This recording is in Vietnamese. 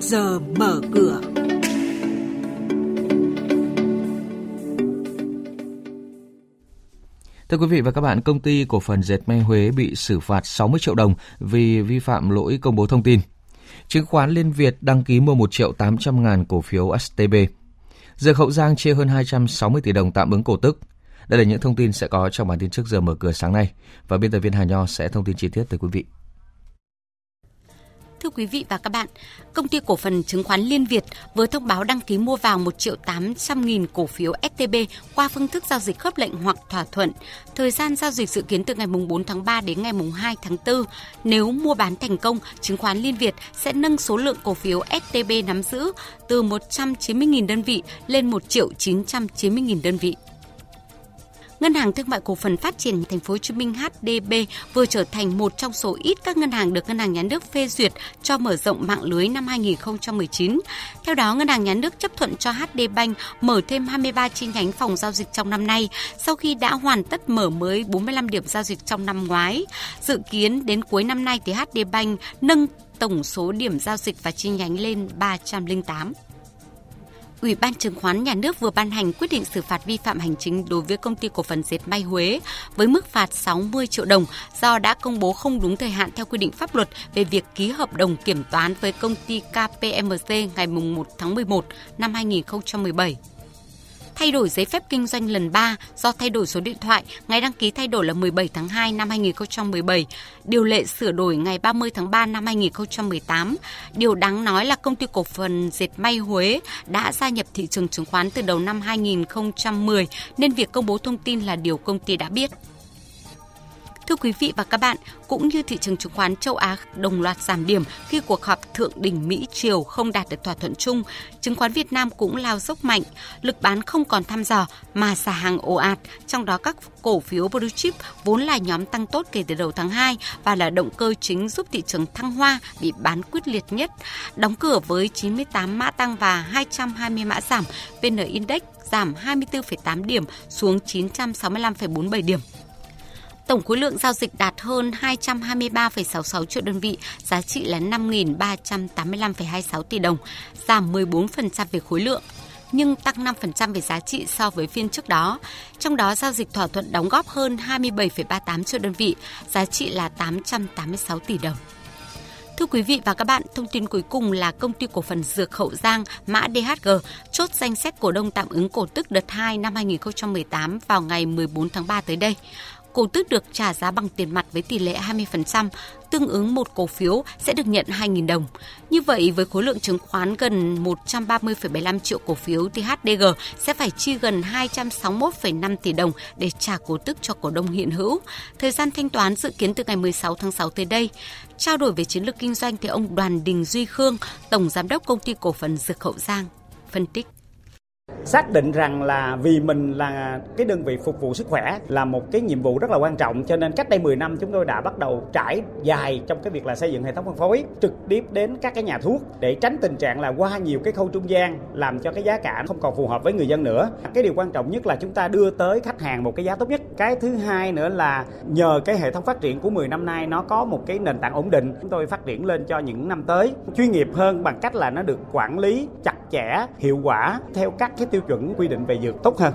giờ mở cửa. Thưa quý vị và các bạn, công ty cổ phần dệt may Huế bị xử phạt 60 triệu đồng vì vi phạm lỗi công bố thông tin. Chứng khoán Liên Việt đăng ký mua 1 triệu 800 ngàn cổ phiếu STB. Dược Hậu Giang chia hơn 260 tỷ đồng tạm ứng cổ tức. Đây là những thông tin sẽ có trong bản tin trước giờ mở cửa sáng nay và biên tập viên Hà Nho sẽ thông tin chi tiết tới quý vị. Thưa quý vị và các bạn, công ty cổ phần chứng khoán Liên Việt vừa thông báo đăng ký mua vào 1 triệu 800 nghìn cổ phiếu STB qua phương thức giao dịch khớp lệnh hoặc thỏa thuận. Thời gian giao dịch dự kiến từ ngày 4 tháng 3 đến ngày 2 tháng 4. Nếu mua bán thành công, chứng khoán Liên Việt sẽ nâng số lượng cổ phiếu STB nắm giữ từ 190.000 đơn vị lên 1 triệu 990.000 đơn vị. Ngân hàng Thương mại Cổ phần Phát triển Thành phố Hồ Chí Minh HDB vừa trở thành một trong số ít các ngân hàng được ngân hàng nhà nước phê duyệt cho mở rộng mạng lưới năm 2019. Theo đó, ngân hàng nhà nước chấp thuận cho HD Bank mở thêm 23 chi nhánh phòng giao dịch trong năm nay sau khi đã hoàn tất mở mới 45 điểm giao dịch trong năm ngoái. Dự kiến đến cuối năm nay thì HD Bank nâng tổng số điểm giao dịch và chi nhánh lên 308. Ủy ban Chứng khoán Nhà nước vừa ban hành quyết định xử phạt vi phạm hành chính đối với công ty cổ phần dệt may Huế với mức phạt 60 triệu đồng do đã công bố không đúng thời hạn theo quy định pháp luật về việc ký hợp đồng kiểm toán với công ty KPMG ngày 1 tháng 11 năm 2017 thay đổi giấy phép kinh doanh lần 3 do thay đổi số điện thoại, ngày đăng ký thay đổi là 17 tháng 2 năm 2017, điều lệ sửa đổi ngày 30 tháng 3 năm 2018. Điều đáng nói là công ty cổ phần dệt may Huế đã gia nhập thị trường chứng khoán từ đầu năm 2010 nên việc công bố thông tin là điều công ty đã biết. Thưa quý vị và các bạn, cũng như thị trường chứng khoán châu Á đồng loạt giảm điểm khi cuộc họp thượng đỉnh Mỹ triều không đạt được thỏa thuận chung, chứng khoán Việt Nam cũng lao dốc mạnh, lực bán không còn thăm dò mà xả hàng ồ ạt, trong đó các cổ phiếu blue chip vốn là nhóm tăng tốt kể từ đầu tháng 2 và là động cơ chính giúp thị trường thăng hoa bị bán quyết liệt nhất. Đóng cửa với 98 mã tăng và 220 mã giảm, VN Index giảm 24,8 điểm xuống 965,47 điểm. Tổng khối lượng giao dịch đạt hơn 223,66 triệu đơn vị, giá trị là 5.385,26 tỷ đồng, giảm 14% về khối lượng nhưng tăng 5% về giá trị so với phiên trước đó. Trong đó giao dịch thỏa thuận đóng góp hơn 27,38 triệu đơn vị, giá trị là 886 tỷ đồng. Thưa quý vị và các bạn, thông tin cuối cùng là công ty cổ phần Dược Hậu Giang mã DHG chốt danh sách cổ đông tạm ứng cổ tức đợt 2 năm 2018 vào ngày 14 tháng 3 tới đây cổ tức được trả giá bằng tiền mặt với tỷ lệ 20%, tương ứng một cổ phiếu sẽ được nhận 2.000 đồng. Như vậy, với khối lượng chứng khoán gần 130,75 triệu cổ phiếu THDG sẽ phải chi gần 261,5 tỷ đồng để trả cổ tức cho cổ đông hiện hữu. Thời gian thanh toán dự kiến từ ngày 16 tháng 6 tới đây. Trao đổi về chiến lược kinh doanh thì ông Đoàn Đình Duy Khương, Tổng Giám đốc Công ty Cổ phần Dược Hậu Giang, phân tích xác định rằng là vì mình là cái đơn vị phục vụ sức khỏe là một cái nhiệm vụ rất là quan trọng, cho nên cách đây 10 năm chúng tôi đã bắt đầu trải dài trong cái việc là xây dựng hệ thống phân phối trực tiếp đến các cái nhà thuốc để tránh tình trạng là qua nhiều cái khâu trung gian làm cho cái giá cả không còn phù hợp với người dân nữa. Cái điều quan trọng nhất là chúng ta đưa tới khách hàng một cái giá tốt nhất. Cái thứ hai nữa là nhờ cái hệ thống phát triển của 10 năm nay nó có một cái nền tảng ổn định, chúng tôi phát triển lên cho những năm tới chuyên nghiệp hơn bằng cách là nó được quản lý chặt chẽ, hiệu quả theo các cái tiêu chuẩn quy định về dược tốt hơn